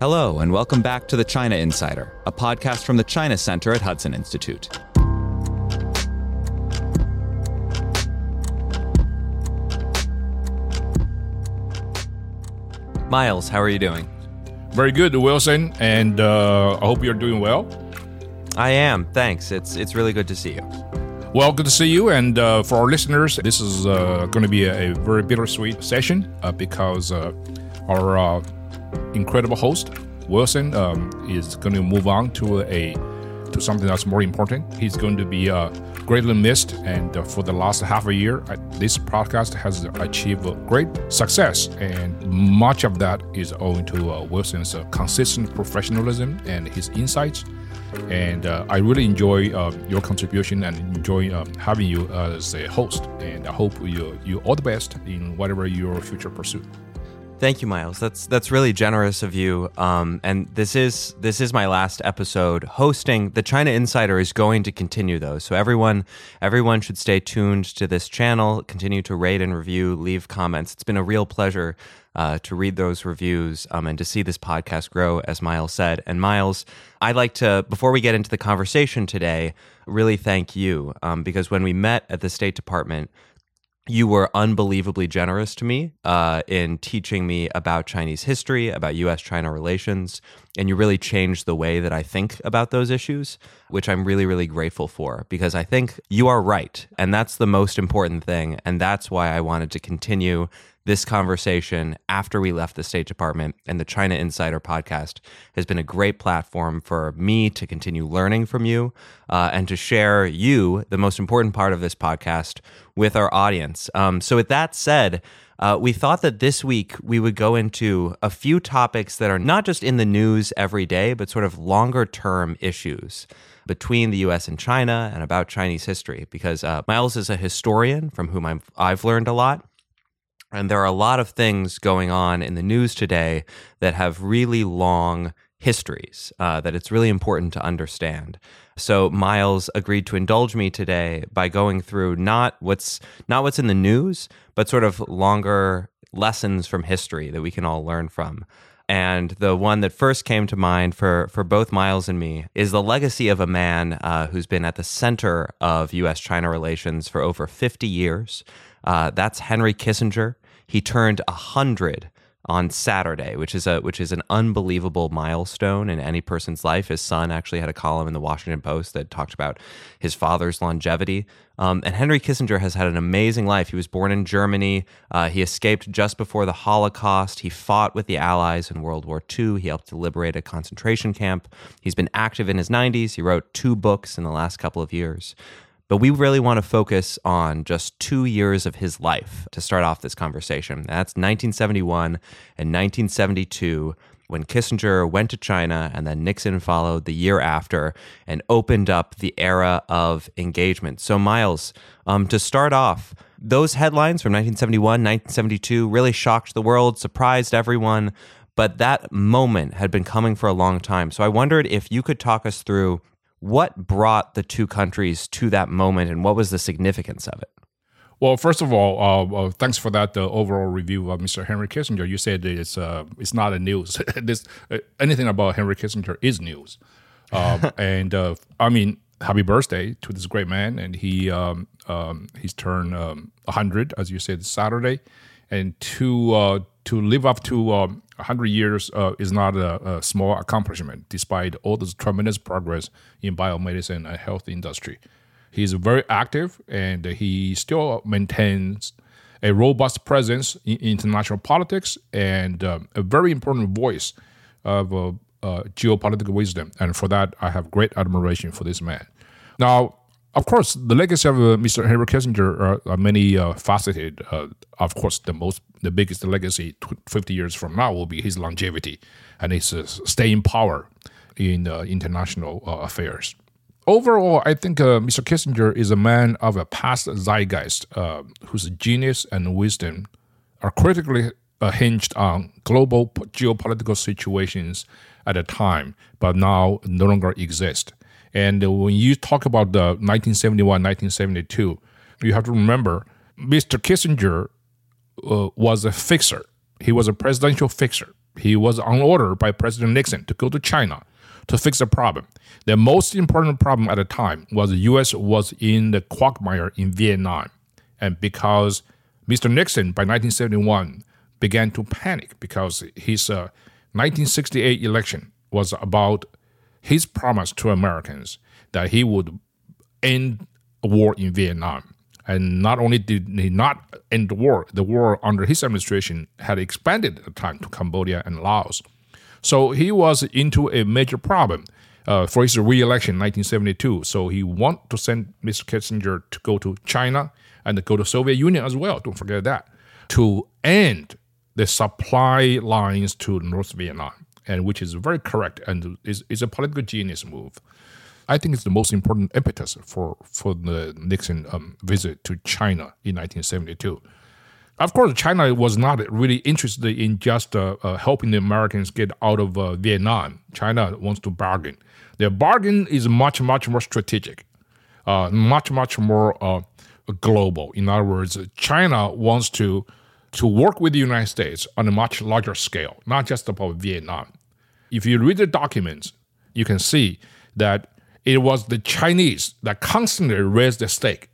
Hello, and welcome back to the China Insider, a podcast from the China Center at Hudson Institute. Miles, how are you doing? Very good, Wilson, and uh, I hope you're doing well. I am, thanks. It's it's really good to see you. Well, good to see you. And uh, for our listeners, this is uh, going to be a, a, very bittersweet session uh, because uh, our uh, incredible host Wilson um, is going to move on to a to something that's more important. He's going to be uh, greatly missed, and uh, for the last half a year, uh, this podcast has achieved great success, and much of that is owing to uh, Wilson's uh, consistent professionalism and his insights. And uh, I really enjoy your contribution and enjoy um, having you as a host. And I hope you you all the best in whatever your future pursuit. Thank you, Miles. That's that's really generous of you. Um, and this is this is my last episode hosting. The China Insider is going to continue though, so everyone everyone should stay tuned to this channel. Continue to rate and review, leave comments. It's been a real pleasure uh, to read those reviews um, and to see this podcast grow, as Miles said. And Miles, I'd like to before we get into the conversation today, really thank you um, because when we met at the State Department you were unbelievably generous to me uh, in teaching me about Chinese history, about US China relations, and you really changed the way that I think about those issues, which I'm really, really grateful for because I think you are right. And that's the most important thing. And that's why I wanted to continue this conversation after we left the State Department. And the China Insider podcast has been a great platform for me to continue learning from you uh, and to share you, the most important part of this podcast, with our audience. Um, so, with that said, uh, we thought that this week we would go into a few topics that are not just in the news every day, but sort of longer term issues between the US and China and about Chinese history. Because uh, Miles is a historian from whom I've, I've learned a lot. And there are a lot of things going on in the news today that have really long histories uh, that it's really important to understand. So Miles agreed to indulge me today by going through not what's not what's in the news, but sort of longer lessons from history that we can all learn from. And the one that first came to mind for, for both Miles and me is the legacy of a man uh, who's been at the center of US China relations for over 50 years. Uh, that's Henry Kissinger. He turned 100 on Saturday, which is a which is an unbelievable milestone in any person's life. His son actually had a column in the Washington Post that talked about his father's longevity. Um, and Henry Kissinger has had an amazing life. He was born in Germany. Uh, he escaped just before the Holocaust. He fought with the Allies in World War II. He helped to liberate a concentration camp. He's been active in his 90s. He wrote two books in the last couple of years. But we really want to focus on just two years of his life to start off this conversation. That's 1971 and 1972 when Kissinger went to China and then Nixon followed the year after and opened up the era of engagement. So, Miles, um, to start off, those headlines from 1971, 1972 really shocked the world, surprised everyone, but that moment had been coming for a long time. So, I wondered if you could talk us through what brought the two countries to that moment and what was the significance of it? Well, first of all, uh, uh, thanks for that uh, overall review of Mr. Henry Kissinger. You said it's uh, it's not a news. this uh, anything about Henry Kissinger is news, um, and uh, I mean, happy birthday to this great man. And he um, um, he's turned um, hundred, as you said, Saturday, and to to live up to um, 100 years uh, is not a, a, small accomplishment, despite all this tremendous progress in biomedicine and health industry. He's very active and he still maintains a robust presence in international politics and uh, a very important voice of uh, uh, geopolitical wisdom. And for that, I have great admiration for this man. Now, of course, the legacy of uh, Mr. Henry Kissinger are, are many uh, faceted. Uh, of course, the most, the biggest legacy 50 years from now will be his longevity and his uh, staying power in uh, international uh, affairs. Overall, I think Mr. Kissinger is a man of a past zeitgeist whose genius and wisdom are critically hinged on global geopolitical situations at a time, but now no longer exist. And when you talk about the 1971, 1972, you have to remember Mr. Kissinger uh, was a fixer. He was a presidential fixer. he was on order by President Nixon to go to China to fix the problem. The most important problem at the time was the U.S. was in the quagmire in Vietnam, and because Mr. Nixon by 1971 began to panic because his uh, 1968 election was about his promise to Americans that he would end a war in Vietnam. And not only did he not end the war, the war under his administration had expanded the time to Cambodia and Laos. So he was into a major problem uh, for his re-election in 1972. So he wanted to send Mr. Kissinger to go to China and to go to Soviet Union as well. Don't forget that to end the supply lines to North Vietnam, and which is very correct and is, is a political genius move. I think it's the most important impetus for, for the Nixon um, visit to China in 1972. Of course, China was not really interested in just uh, uh, helping the Americans get out of uh, Vietnam. China wants to bargain. Their bargain is much, much more strategic, uh, much, much more uh, global. In other words, China wants to to work with the United States on a much larger scale, not just about Vietnam. If you read the documents, you can see that it was the Chinese that constantly raised the stake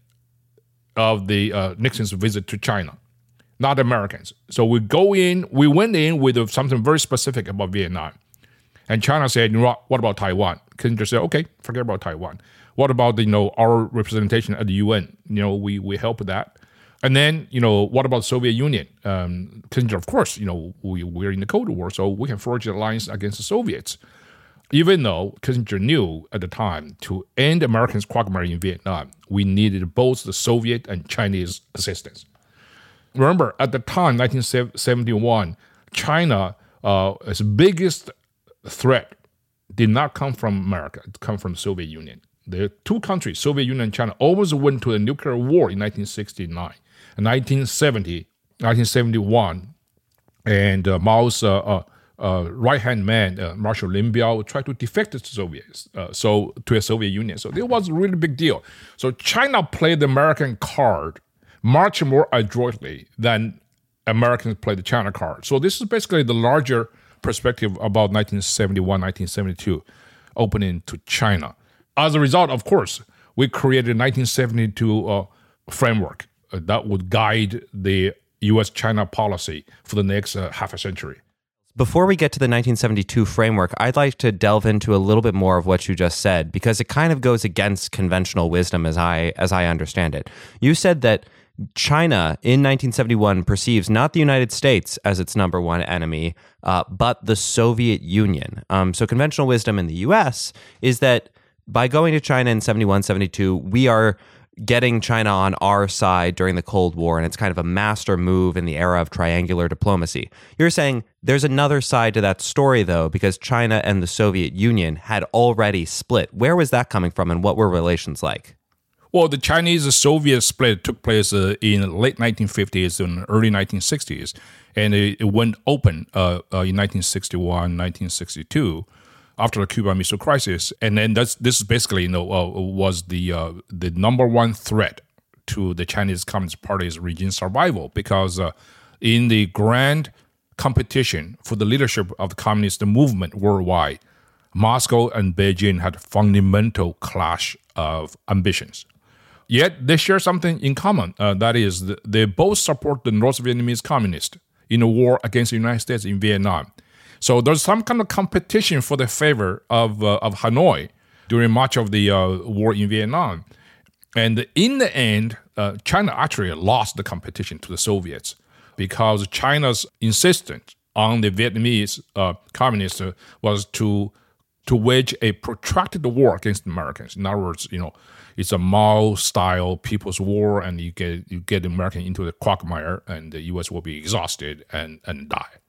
of the uh, Nixon's visit to China, not Americans. So we go in, we went in with something very specific about Vietnam. And China said, you know what, about Taiwan? Kissinger said, okay, forget about Taiwan. What about, you know, our representation at the UN? You know, we, we help with that. And then, you know, what about the Soviet Union? Um, Kissinger, of course, you know, we, we're in the Cold War, so we can forge an alliance against the Soviets even though Kissinger knew at the time to end Americans' quagmire in Vietnam, we needed both the Soviet and Chinese assistance. Remember, at the time, 1971, China, uh, biggest threat did not come from America, it came from Soviet Union. The two countries, Soviet Union and China, almost went to a nuclear war in 1969. In 1970, 1971, and uh, Mao's uh, uh uh, right hand man, uh, Marshal Lin Biao, tried to defect to Soviets, uh, so to a Soviet Union. So it was a really big deal. So China played the American card much more adroitly than Americans played the China card. So this is basically the larger perspective about 1971, 1972, opening to China. As a result, of course, we created a 1972 uh, framework uh, that would guide the U.S.-China policy for the next uh, half a century. Before we get to the 1972 framework, I'd like to delve into a little bit more of what you just said because it kind of goes against conventional wisdom as I as I understand it. You said that China in 1971 perceives not the United States as its number one enemy, uh, but the Soviet Union. Um, so conventional wisdom in the U.S. is that by going to China in 71, 72, we are getting China on our side during the Cold War, and it's kind of a master move in the era of triangular diplomacy. You're saying there's another side to that story, though, because China and the Soviet Union had already split. Where was that coming from, and what were relations like? Well, the Chinese Soviet split took place uh, in late 1950s and early 1960s, and it, it went open uh, uh, in 1961, 1962 after the Cuban Missile Crisis, and then that's this is basically you know uh, was the uh, the number one threat to the Chinese Communist Party's regime survival because uh, in the grand competition for the leadership of the communist movement worldwide, Moscow and Beijing had a fundamental clash of ambitions. Yet they share something in common. Uh, that is, they both support the North Vietnamese communists in a war against the United States in Vietnam. So there's some kind of competition for the favor of, uh, of Hanoi during much of the uh, war in Vietnam. And in the end, uh, China actually lost the competition to the Soviets because China's insistence on the Vietnamese uh, communists was to to wage a protracted war against Americans. In other words, you know, it's a Mao style people's war, and you get you get the American into the quagmire, and the U.S. will be exhausted and and die.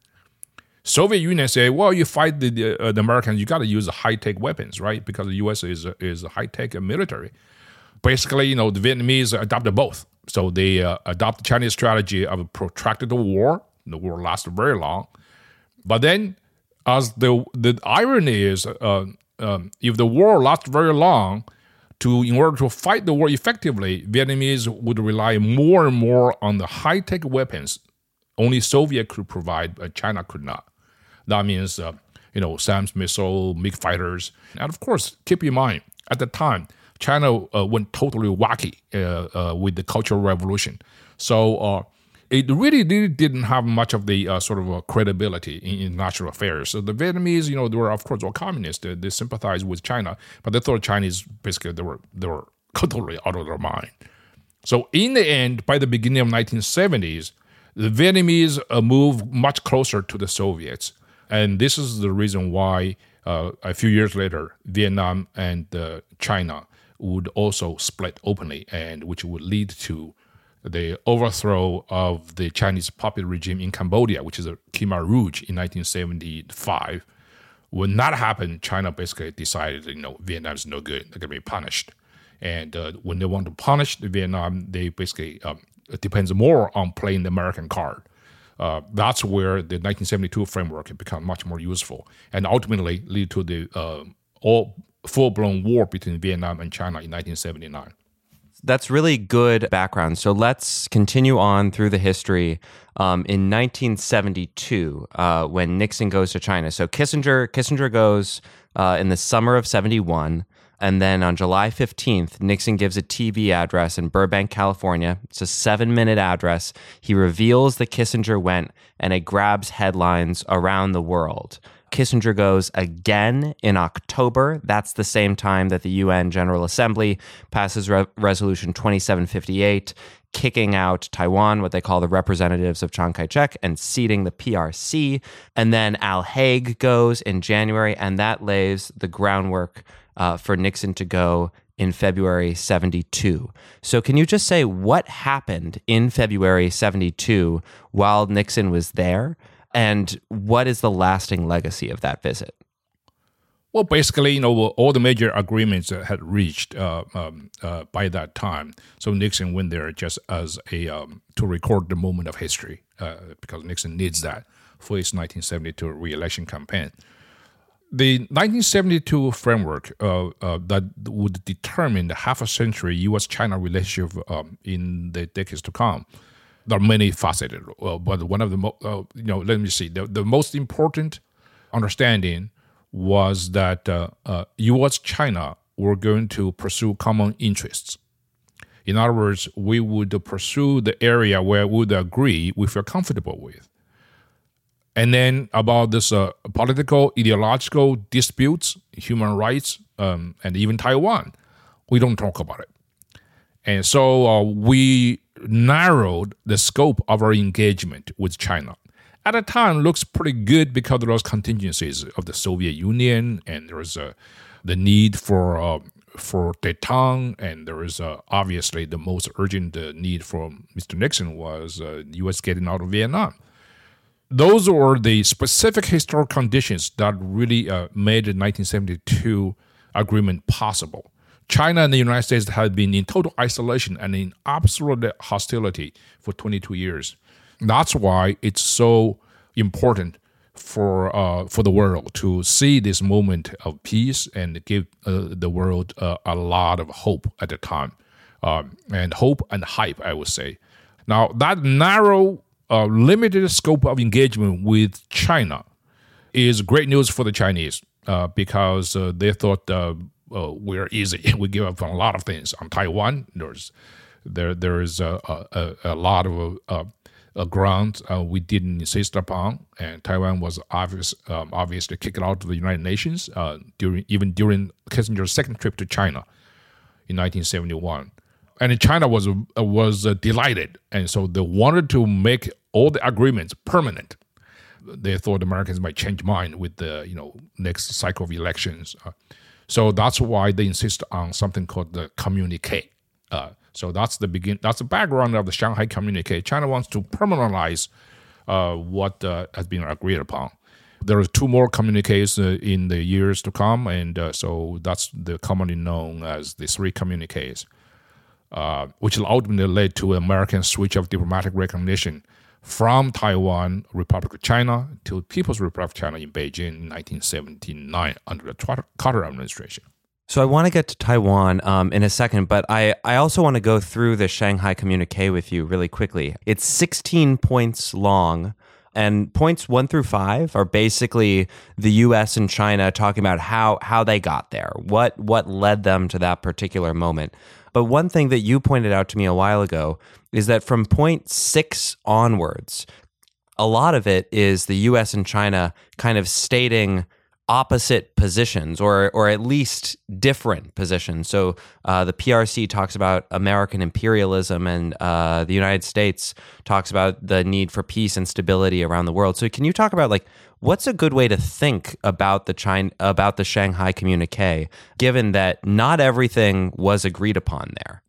Soviet Union say, well, you fight the uh, the Americans, you got to use high tech weapons, right? Because the U.S. is is high tech military. Basically, you know, the Vietnamese adopted both. So they uh, the Chinese strategy of a protracted war. The war lasted very long, but then, as the the irony is, uh, um, if the war lasts very long, to in order to fight the war effectively, Vietnamese would rely more and more on the high tech weapons only Soviet could provide, but China could not. That means, uh, you know, SAM's missile, MiG fighters. And of course, keep in mind, at the time, China uh, went totally wacky uh, uh, with the Cultural Revolution. So uh, it really, didn't have much of the sort of credibility in international affairs. So the Vietnamese, you know, they were of course all communists. They, they sympathized with China, but they thought Chinese basically they were they were totally out of their mind. So in the end, by the beginning of 1970s, the Vietnamese uh, moved much closer to the Soviets, and this is the reason why uh, a few years later, Vietnam and uh, China would also split openly, and which would lead to the overthrow of the Chinese popular regime in Cambodia, which is a Khmer Rouge in 1975. When that happened, China basically decided, you know, Vietnam is no good; they're going to be punished. And uh, when they want to punish Vietnam, they basically um, depends more on playing the American card. Uh, that's where the 1972 framework had become much more useful, and ultimately lead to the uh, all full-blown war between Vietnam and China in 1979 that's really good background. So let's continue on through the history. Um, in 1972, uh, when Nixon goes to China, so Kissinger Kissinger goes uh, in the summer of 71. And then on July 15th, Nixon gives a TV address in Burbank, California. It's a seven minute address. He reveals that Kissinger went and it grabs headlines around the world. Kissinger goes again in October. That's the same time that the UN General Assembly passes Re- Resolution 2758, kicking out Taiwan, what they call the representatives of Chiang Kai shek, and seating the PRC. And then Al Haig goes in January, and that lays the groundwork uh, for Nixon to go in February 72. So, can you just say what happened in February 72 while Nixon was there? And what is the lasting legacy of that visit? Well, basically, you know, all the major agreements had reached uh, um, uh, by that time. So Nixon went there just as a um, to record the moment of history uh, because Nixon needs that for his 1972 reelection campaign. The 1972 framework uh, uh, that would determine the half a century U.S.-China relationship um, in the decades to come there are many faceted, uh, but one of the mo- uh, you know let me see the, the most important understanding was that uh, U.S. Uh, China were going to pursue common interests. In other words, we would pursue the area where we would agree we feel comfortable with. And then about this uh, political, ideological disputes, human rights, um, and even Taiwan, we don't talk about it. And so uh, we narrowed the scope of our engagement with China. At the time, looks pretty good because there those contingencies of the Soviet Union, and there was uh, the need for uh, for detente, and there was uh, obviously the most urgent uh, need for Mr. Nixon was U.S. Uh, getting out of Vietnam. Those were the specific historical conditions that really uh, made the 1972 agreement possible. China and the United States had been in total isolation and in absolute hostility for 22 years. That's why it's so important for uh, for the world to see this moment of peace and give uh, the world uh, a lot of hope at the time, um, and hope and hype, I would say. Now that narrow, uh, limited scope of engagement with China is great news for the Chinese uh, because uh, they thought uh, we're easy. We give up on a lot of things. On Taiwan, there's there there is a, a, a lot of uh, a ground we didn't insist upon, and Taiwan was obvious um, obviously kicked out of the United Nations during even during Kissinger's second trip to China in 1971, and China was was uh, delighted, and so they wanted to make all the agreements permanent. They thought Americans might change mind with the you know next cycle of elections. Uh, so that's why they insist on something called the communique. Uh, so that's the begin. That's the background of the Shanghai communique. China wants to permanentize uh, what uh, has been agreed upon. There are two more communiques uh, in the years to come, and so that's the commonly known as the three communiques, uh, which ultimately led to an American switch of diplomatic recognition from Taiwan, Republic of China, to People's Republic of China in Beijing in 1979 under the Carter administration. So I want to get to Taiwan um, in a second, but I, I also want to go through the Shanghai communique with you really quickly. It's 16 points long. and points one through five are basically the U.S. and China talking about how how they got there, what what led them to that particular moment. But one thing that you pointed out to me a while ago is that from point six onwards, a lot of it is the U.S. and China kind of stating opposite positions or or at least different positions. So uh, the PRC talks about American imperialism, and uh, the United States talks about the need for peace and stability around the world. So can you talk about like what's a good way to think about the China about the Shanghai Communique, given that not everything was agreed upon there?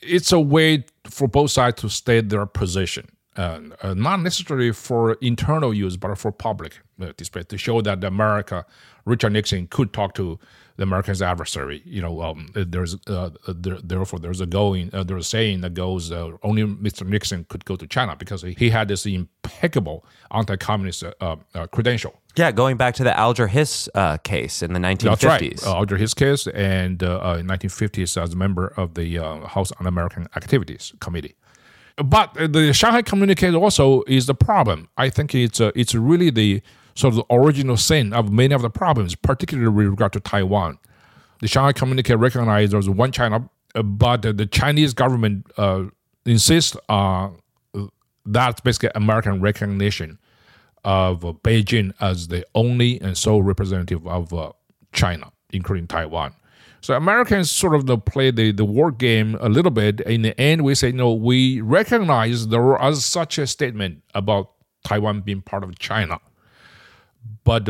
It's a way for both sides to state their position. Uh, not necessarily for internal use, but for public uh, display to show that America, Richard Nixon could talk to the American's adversary. You know, um, there's uh, there, therefore there's a going, uh, there's a saying that goes uh, only Mr. Nixon could go to China because he had this impeccable anti-communist credential. Yeah, going back to the Alger Hiss case in the 1950s. That's right, Alger Hiss case, and in 1950s as a member of the House Un-American Activities Committee but the Shanghai communique also is the problem. I think it's uh, it's really the of the original sin of many of the problems, particularly with regard to Taiwan. The Shanghai communique recognized there's one China, uh, but the Chinese government uh, insists on that's basically American recognition of Beijing as the only and sole representative of uh, China, including Taiwan. So Americans sort of the, play the, the war game a little bit. In the end, we say, no, we recognize there was such a statement about Taiwan being part of China. But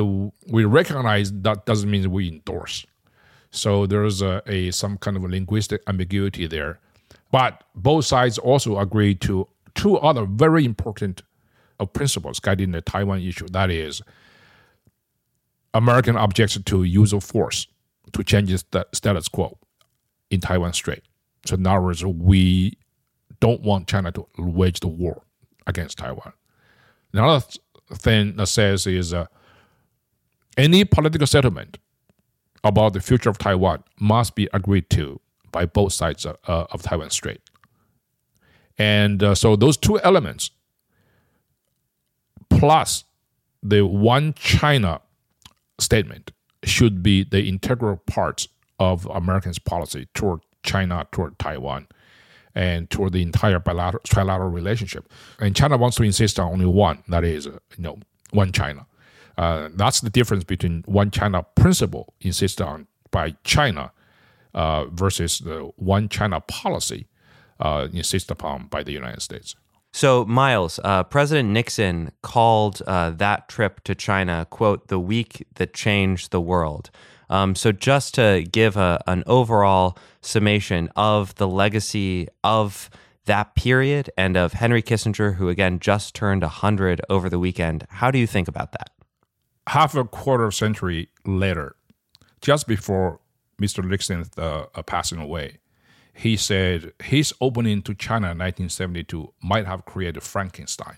we recognize that doesn't mean we endorse. So there's a, a some kind of linguistic ambiguity there. But both sides also agree to two other very important uh, principles guiding the Taiwan issue. That is, American objects to use of force to change the status quo in Taiwan Strait. So in other words, we don't want China to wage the war against Taiwan. Another thing that says is uh, any political settlement about the future of Taiwan must be agreed to by both sides of, uh, of Taiwan Strait. And uh, so those two elements, plus the one China statement, should be the integral parts of Americans' policy toward China, toward Taiwan, and toward the entire bilateral trilateral relationship. And China wants to insist on only one, that is, you know, one China. Uh, that's the difference between one China principle insisted on by China uh, versus the one China policy uh, insisted upon by the United States. So, Miles, uh, President Nixon called uh, that trip to China, quote, the week that changed the world. Um, so, just to give a, an overall summation of the legacy of that period and of Henry Kissinger, who again just turned 100 over the weekend, how do you think about that? Half a quarter of century later, just before Mr. Nixon uh, passing away, he said his opening to China in 1972 might have created Frankenstein,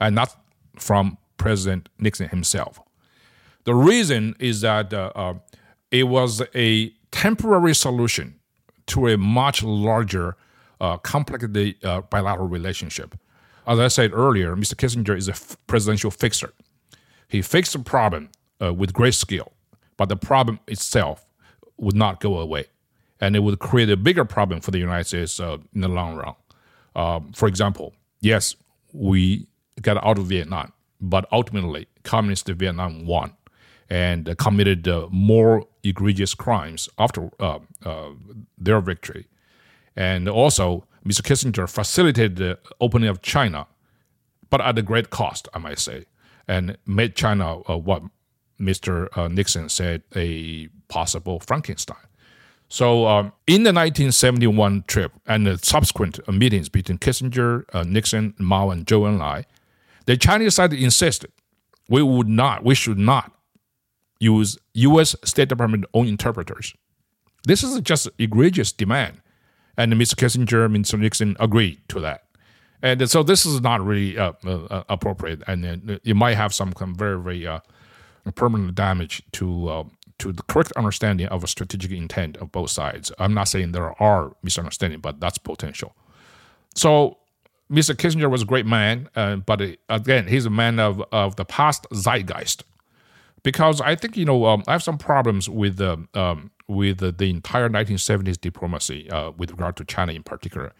and not from President Nixon himself. The reason is that uh, uh, it was a temporary solution to a much larger, uh, complicated uh, bilateral relationship. As I said earlier, Mr. Kissinger is a f- presidential fixer. He fixed the problem uh, with great skill, but the problem itself would not go away and it would create a bigger problem for the United States uh, in the long run. Um, for example, yes, we got out of Vietnam, but ultimately, communist Vietnam won and committed uh, more egregious crimes after uh, uh, their victory. And also, Mr. Kissinger facilitated the opening of China, but at a great cost, I might say, and made China uh, what Mr. Nixon said a possible Frankenstein. So um, in the 1971 trip and the subsequent meetings between Kissinger, uh, Nixon, Mao, and Zhou Enlai, the Chinese side insisted we would not, we should not use U.S. State Department own interpreters. This is just egregious demand, and Mr. Kissinger, and Mr. Nixon agreed to that. And so this is not really uh, uh, appropriate, and uh, it might have some kind of very, very uh, permanent damage to uh, to the correct understanding of a strategic intent of both sides. I'm not saying there are misunderstandings, but that's potential. So Mr. Kissinger was a great man, uh, but uh, again, he's a man of, of the past zeitgeist. Because I think you know um, I have some problems with um, with the entire 1970s diplomacy uh, with regard to China in particular.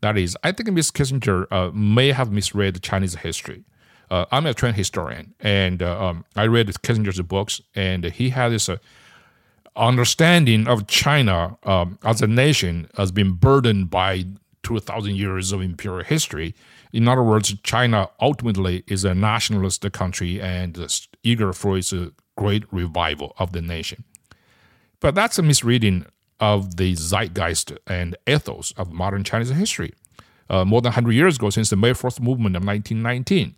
That is, I think Mr. Kissinger uh, may have misread Chinese history. Uh, I'm a trained historian, and um, I read Kissinger's books, and he had this understanding of China um, as a nation has been burdened by 2,000 years of imperial history. In other words, China ultimately is a nationalist country and eager for its great revival of the nation. But that's a misreading of the zeitgeist and ethos of modern Chinese history. Uh, more than 100 years ago, since the May 4th movement of 1919.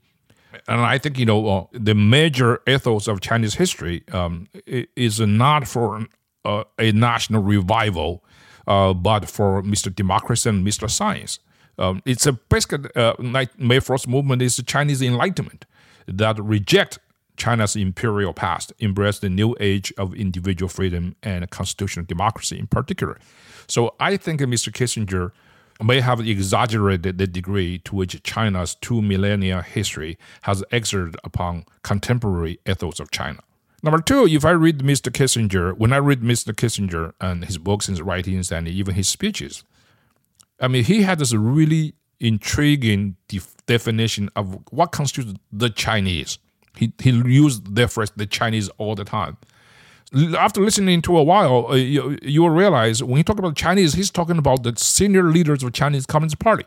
And I think, you know, uh, the major ethos of Chinese history um, is not for uh, a national revival uh, but for Mr. Democracy and Mr. Science. Um, it's a basically uh, May Fourth movement is Chinese Enlightenment that reject China's imperial past, embrace the new age of individual freedom and constitutional democracy in particular. So I think Mr. Kissinger may have exaggerated the degree to which China's two millennia history has exerted upon contemporary ethos of China. Number two, if I read Mr. Kissinger, when I read Mr. Kissinger and his books and his writings and even his speeches, I mean, he had this really intriguing def- definition of what constitutes the Chinese. He, he used the phrase the Chinese all the time. After listening to a while, uh, you, you will realize when he talk about Chinese, he's talking about the senior leaders of Chinese Communist Party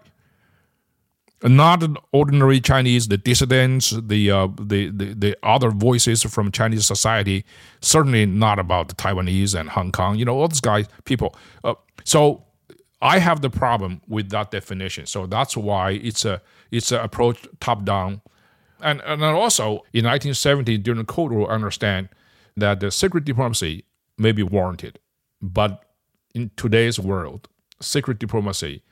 not ordinary Chinese, the dissidents, the, uh, the, the the other voices from Chinese society. Certainly not about the Taiwanese and Hong Kong. You know, all these guys, people. Uh, so I have the problem with that definition. So that's why it's a it's an approach top down, and and also in 1970 during the Cold War, I understand that the secret diplomacy may be warranted, but in today's world, secret diplomacy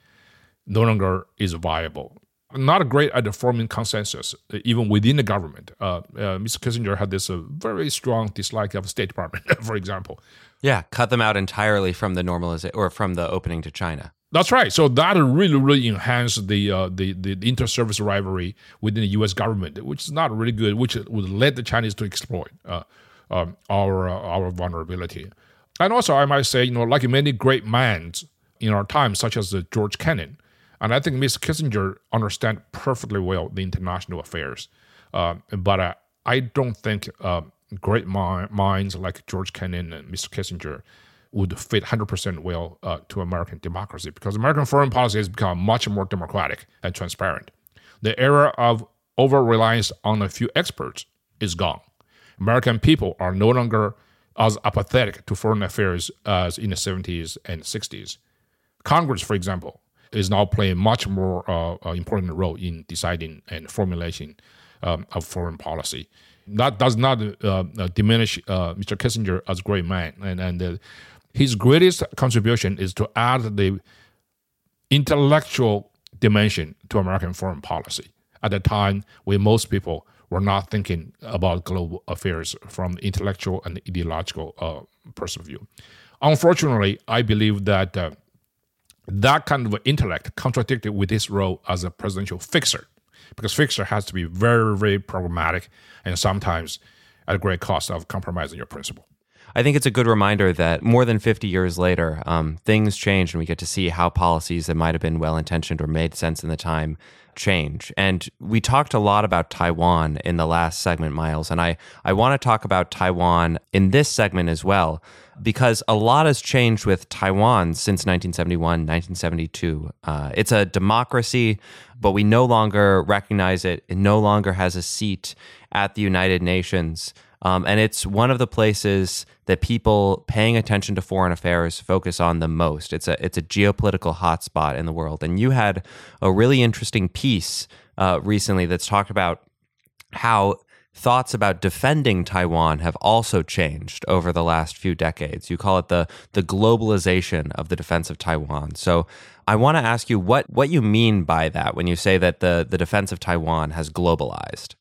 no longer is viable not great at forming consensus, uh, even within the government. Uh, uh, Mr. Kissinger had this uh, very strong dislike of State Department, for example. Yeah, cut them out entirely from the normalization or from the opening to China. That's right. So that really, really enhanced the, uh, the, the inter-service rivalry within the U.S. government, which is not really good, which would lead the Chinese to exploit uh, um, our our vulnerability. And also, I might say, you know, like many great minds in our time, such as George Kennan, and I think Mr. Kissinger understands perfectly well the international affairs. Uh, but uh, I don't think uh, great mi- minds like George Kennan and Mr. Kissinger would fit 100% well uh, to American democracy because American foreign policy has become much more democratic and transparent. The era of over reliance on a few experts is gone. American people are no longer as apathetic to foreign affairs as in the 70s and 60s. Congress, for example, is now playing much more uh, uh, important role in deciding and formulating um, of foreign policy. That does not uh, uh diminish uh, Mr. Kissinger as a great man, and and uh, his greatest contribution is to add the intellectual dimension to American foreign policy. At a time when most people were not thinking about global affairs from intellectual and ideological uh, of view. Unfortunately, I believe that that kind of intellect contradicted with his role as a presidential fixer, because fixer has to be very, very programmatic and sometimes at a great cost of compromising your principle. I think it's a good reminder that more than 50 years later, um, things change and we get to see how policies that might have been well intentioned or made sense in the time change. And we talked a lot about Taiwan in the last segment, Miles, and I, I want to talk about Taiwan in this segment as well because a lot has changed with Taiwan since 1971, 1972. Uh, it's a democracy, but we no longer recognize it. It no longer has a seat at the United Nations. Um, and it's one of the places that people paying attention to foreign affairs focus on the most. It's a it's a geopolitical hotspot in the world. And you had a really interesting piece uh, recently that's talked about how thoughts about defending Taiwan have also changed over the last few decades. You call it the the globalization of the defense of Taiwan. So I want to ask you what what you mean by that when you say that the the defense of Taiwan has globalized.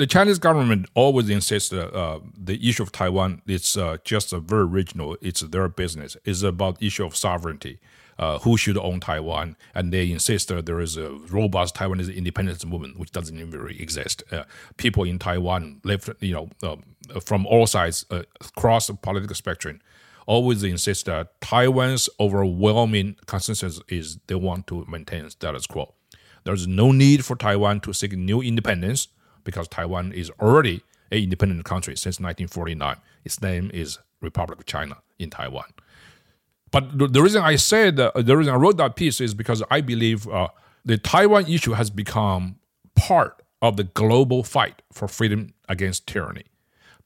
The Chinese government always insists that uh, the issue of Taiwan is uh, just a very regional. It's their business. It's about issue of sovereignty. Uh, who should own Taiwan? And they insist that there is a robust Taiwanese independence movement, which doesn't even really exist. Uh, people in Taiwan live, you know, um, from all sides uh, across the political spectrum, always insist that Taiwan's overwhelming consensus is they want to maintain status quo. There's no need for Taiwan to seek new independence because Taiwan is already an independent country since 1949. Its name is Republic of China in Taiwan. But the, reason I said the reason I wrote that piece is because I believe uh, the Taiwan issue has become part of the global fight for freedom against tyranny,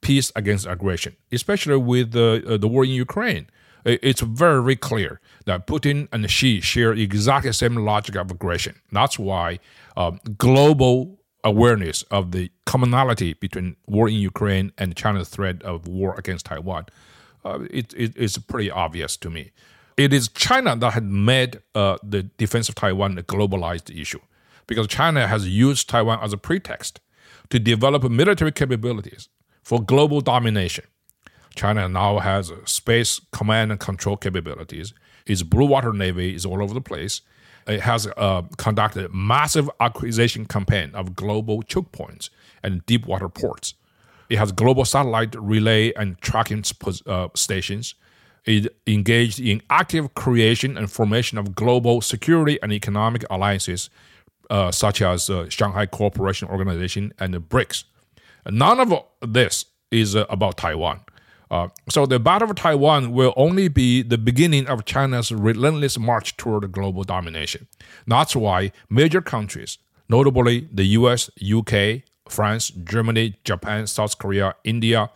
peace against aggression, especially with the uh, the war in Ukraine. It's very, very clear that Putin and Xi share exactly the same logic of aggression. That's why um, global awareness of the commonality between war in Ukraine and China's threat of war against Taiwan, uh, it, it is pretty obvious to me. It is China that had made uh, the defense of Taiwan a globalized issue because China has used Taiwan as a pretext to develop military capabilities for global domination. China now has space command and control capabilities. Its blue water navy is all over the place it has uh, conducted massive acquisition campaign of global choke points and deep water ports. It has global satellite relay and tracking uh, stations. It engaged in active creation and formation of global security and economic alliances, uh, such as uh, Shanghai Cooperation Organization and the BRICS. None of this is uh, about Taiwan. Uh, so the Battle of Taiwan will only be the beginning of China's relentless march toward global domination. That's why major countries, notably the US, UK, France, Germany, Japan, South Korea, India,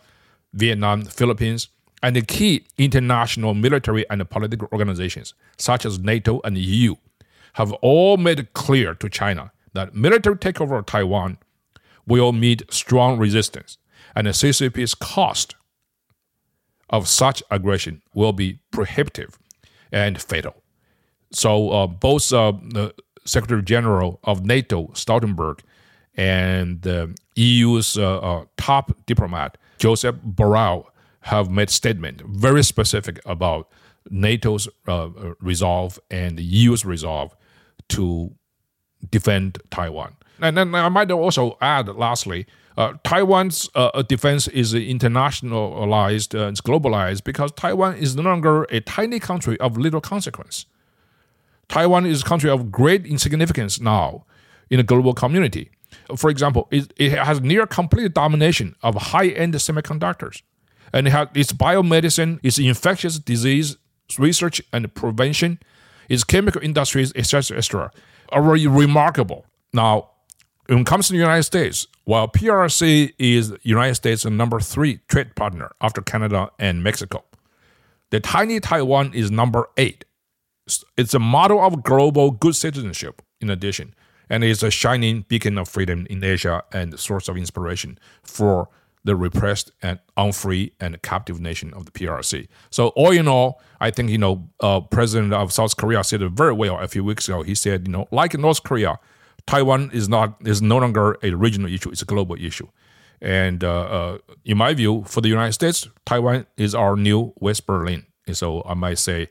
Vietnam, Philippines, and the key international military and political organizations, such as NATO and the EU, have all made it clear to China that military takeover of Taiwan will meet strong resistance, and the CCP's cost of such aggression will be prohibitive and fatal. So uh, both uh, the Secretary General of NATO, Stoltenberg, and the EU's uh, uh, top diplomat, Joseph Borrell, have made statement very specific about NATO's uh, resolve and the EU's resolve to defend Taiwan. And then I might also add, lastly, uh, Taiwan's uh, defense is internationalized, uh, it's globalized because Taiwan is no longer a tiny country of little consequence. Taiwan is a country of great insignificance now in a global community. For example, it, it has near complete domination of high-end semiconductors, and it has its biomedicine, its infectious disease research and prevention, its chemical industries, etc., etc., are really remarkable. Now, when it comes to the United States, while PRC is United States' number three trade partner after Canada and Mexico, the tiny Taiwan is number eight. It's a model of global good citizenship, in addition, and is a shining beacon of freedom in Asia and source of inspiration for the repressed and unfree and captive nation of the PRC. So all in all, I think you know, uh, President of South Korea said it very well a few weeks ago. He said, you know, like North Korea, Taiwan is not is no longer a regional issue; it's a global issue. And uh, uh, in my view, for the United States, Taiwan is our new West Berlin. And so I might say,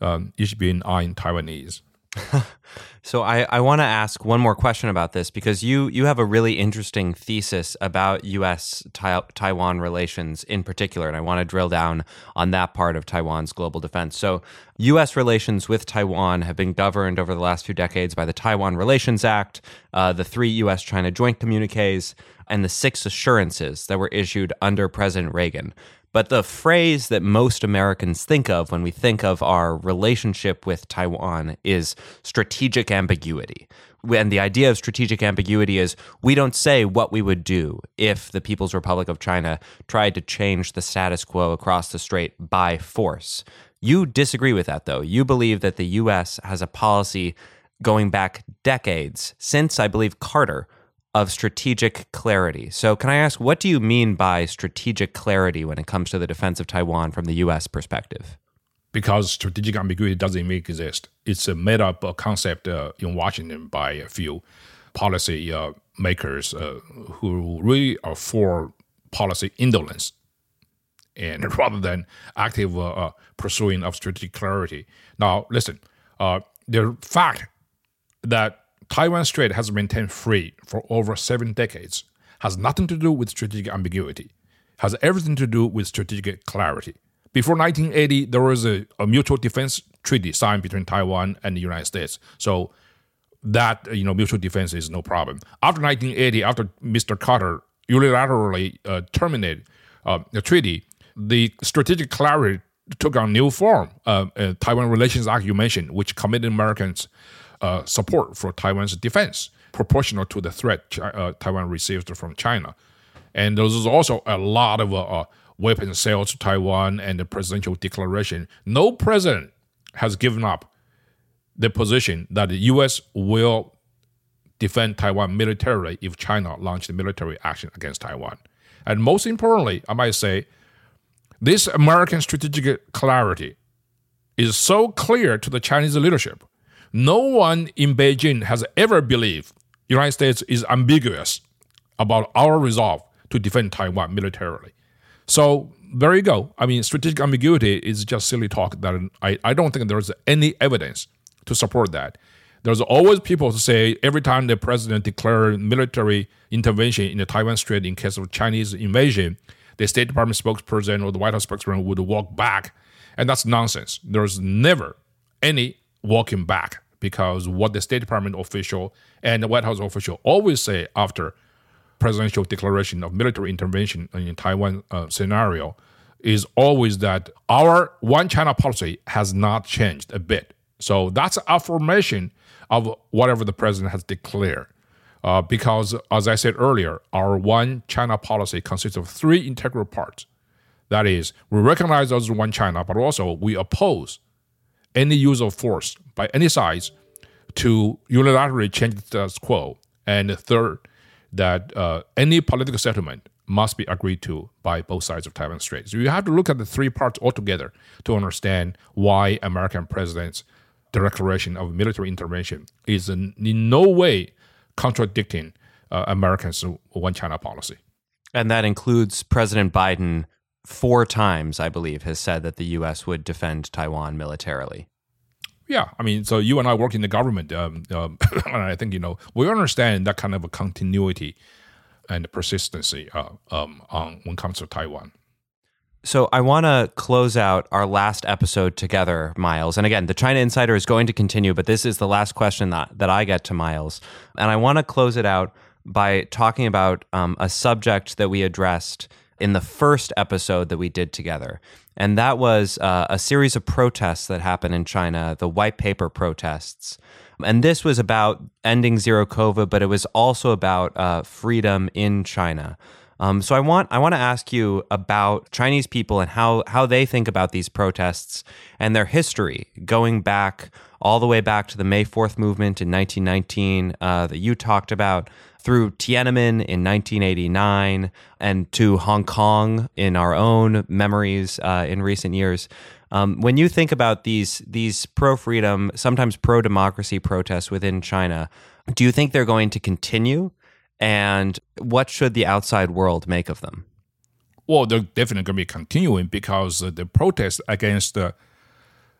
um, ich bin ein Taiwanese. so I, I want to ask one more question about this because you you have a really interesting thesis about U.S. Taiwan relations in particular, and I want to drill down on that part of Taiwan's global defense. So U.S. relations with Taiwan have been governed over the last few decades by the Taiwan Relations Act, uh, the three U.S.-China joint communiques, and the six assurances that were issued under President Reagan. But the phrase that most Americans think of when we think of our relationship with Taiwan is strategic ambiguity. And the idea of strategic ambiguity is we don't say what we would do if the People's Republic of China tried to change the status quo across the strait by force. You disagree with that, though. You believe that the U.S. has a policy going back decades, since I believe Carter, of strategic clarity. So, can I ask, what do you mean by strategic clarity when it comes to the defense of Taiwan from the U.S. perspective? Because strategic ambiguity doesn't even exist. It's a made up concept uh, in Washington by a few policy uh, makers uh, who really are for policy indolence and rather than active uh, uh, pursuing of strategic clarity. Now, listen, uh, the fact that Taiwan Strait has maintained free for over seven decades has nothing to do with strategic ambiguity, has everything to do with strategic clarity. Before 1980, there was a, a mutual defense treaty signed between Taiwan and the United States. So that you know mutual defense is no problem. After 1980, after Mr. Carter unilaterally uh, terminated uh, the treaty, the strategic clarity took on new form. Uh, uh, Taiwan Relations Act you mentioned, which committed Americans' uh, support for Taiwan's defense, proportional to the threat uh, Taiwan receives from China. And there was also a lot of uh, uh, weapons sales to Taiwan and the presidential declaration. No president has given up the position that the U.S. will defend Taiwan militarily if China launched a military action against Taiwan. And most importantly, I might say, this American strategic clarity is so clear to the Chinese leadership. No one in Beijing has ever believed United States is ambiguous about our resolve to defend Taiwan militarily. So there you go. I mean, strategic ambiguity is just silly talk that I, I don't think there's any evidence to support that. There's always people to say every time the president declared military intervention in the Taiwan Strait in case of Chinese invasion, the State Department spokesperson or the White House spokesperson would walk back. And that's nonsense. There's never any walking back because what the State Department official and the White House official always say after presidential declaration of military intervention in Taiwan uh, scenario is always that our one China policy has not changed a bit. So that's affirmation of whatever the president has declared. Uh, because, as I said earlier, our one China policy consists of three integral parts. That is, we recognize as one China, but also we oppose any use of force by any sides to unilaterally change the status quo. And third, that uh, any political settlement must be agreed to by both sides of Taiwan Strait. So you have to look at the three parts altogether to understand why American president's declaration of military intervention is in, in no way contradicting uh, Americans' one China policy. And that includes President Biden four times, I believe, has said that the U.S. would defend Taiwan militarily. Yeah, I mean, so you and I work in the government, um, um, and I think you know we understand that kind of a continuity and persistency uh, um, on when it comes to Taiwan. So I want to close out our last episode together, Miles. And again, the China Insider is going to continue, but this is the last question that, that I get to Miles. And I want to close it out by talking about um, a subject that we addressed in the first episode that we did together. And that was uh, a series of protests that happened in China, the white paper protests. And this was about ending zero COVID, but it was also about uh, freedom in China. Um, so I want I want to ask you about Chinese people and how how they think about these protests and their history, going back all the way back to the May Fourth movement in 1919 uh, that you talked about, through Tiananmen in 1989, and to Hong Kong in our own memories uh, in recent years. Um, when you think about these these pro freedom, sometimes pro democracy protests within China, do you think they're going to continue? and what should the outside world make of them? Well, they're definitely going to be continuing because uh, the protests against the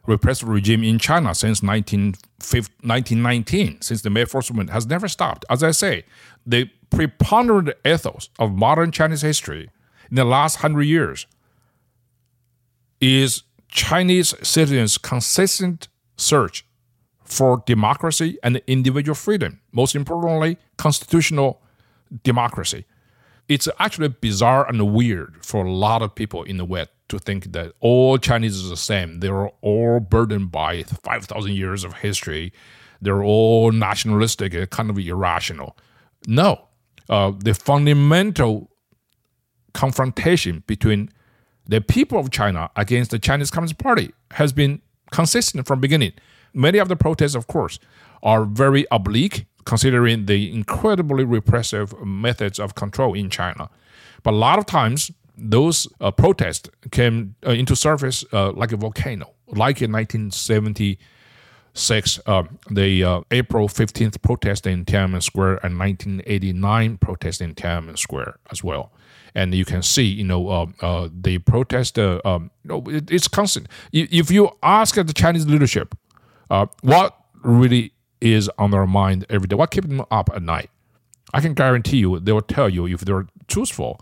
repressive regime in China since 1919, since the May Fourth Movement, has never stopped. As I say, the preponderant ethos of modern Chinese history in the last hundred years is Chinese citizens' consistent search for democracy and individual freedom. Most importantly, constitutional democracy. It's actually bizarre and weird for a lot of people in the West to think that all Chinese are the same. They're all burdened by 5,000 years of history. They're all nationalistic and kind of irrational. No, uh, the fundamental confrontation between the people of China against the Chinese Communist Party has been consistent from beginning. Many of the protests, of course, are very oblique considering the incredibly repressive methods of control in China. But a lot of times, those uh, protests came uh, into surface uh, like a volcano, like in 1976, uh, the uh, April 15th protest in Tiananmen Square and 1989 protest in Tiananmen Square as well. And you can see, you know, uh, uh, the protest, uh, um, no, it, it's constant. If you ask the Chinese leadership what really is on their mind every day, what keeps them up at night, I can guarantee you they will tell you if they're truthful.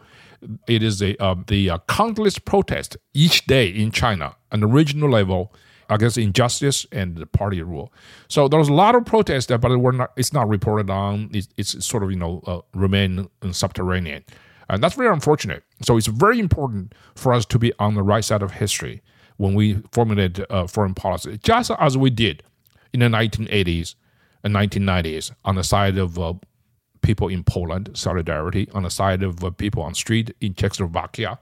It is a uh, the uh, countless protests each day in China on the regional level against injustice and the party rule. So there was a lot of protests, but we're not, it's not reported on. It's, it's sort of you know uh, remain subterranean, and that's very unfortunate. So it's very important for us to be on the right side of history when we formulate uh, foreign policy, just as we did in the 1980s and 1990s on the side of uh, people in Poland, solidarity, on the side of uh, people on street in Czechoslovakia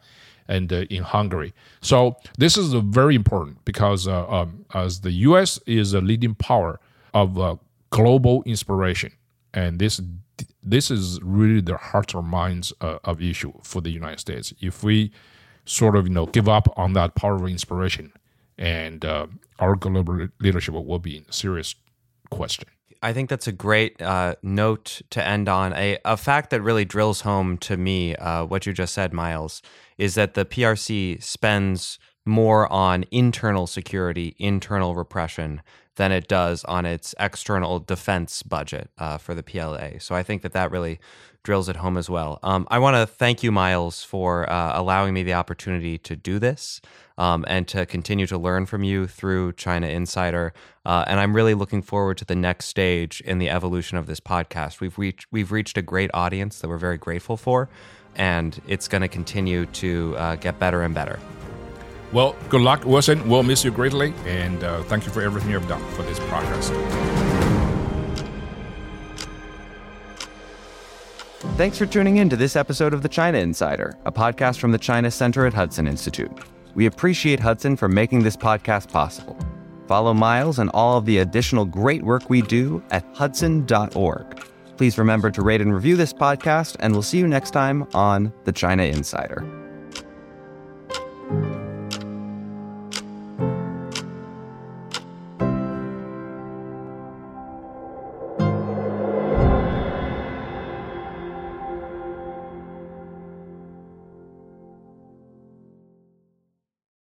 and uh, in Hungary. So this is very important because uh, um, as the U.S. is a leading power of uh, global inspiration, and this this is really the heart or minds uh, of issue for the United States. If we sort of you know give up on that power of inspiration, and uh, our global leadership will be in serious question. I think that's a great uh, note to end on. A, a fact that really drills home to me uh, what you just said, Miles, is that the PRC spends more on internal security, internal repression, than it does on its external defense budget uh, for the PLA. So I think that that really drills it home as well. Um, I want to thank you, Miles, for uh, allowing me the opportunity to do this um, and to continue to learn from you through China Insider. Uh, and I'm really looking forward to the next stage in the evolution of this podcast. We've reached we've reached a great audience that we're very grateful for, and it's going to continue to uh, get better and better. Well, good luck, Wilson. We'll miss you greatly, and uh, thank you for everything you've done for this podcast. Thanks for tuning in to this episode of The China Insider, a podcast from the China Center at Hudson Institute. We appreciate Hudson for making this podcast possible. Follow Miles and all of the additional great work we do at hudson.org. Please remember to rate and review this podcast, and we'll see you next time on The China Insider.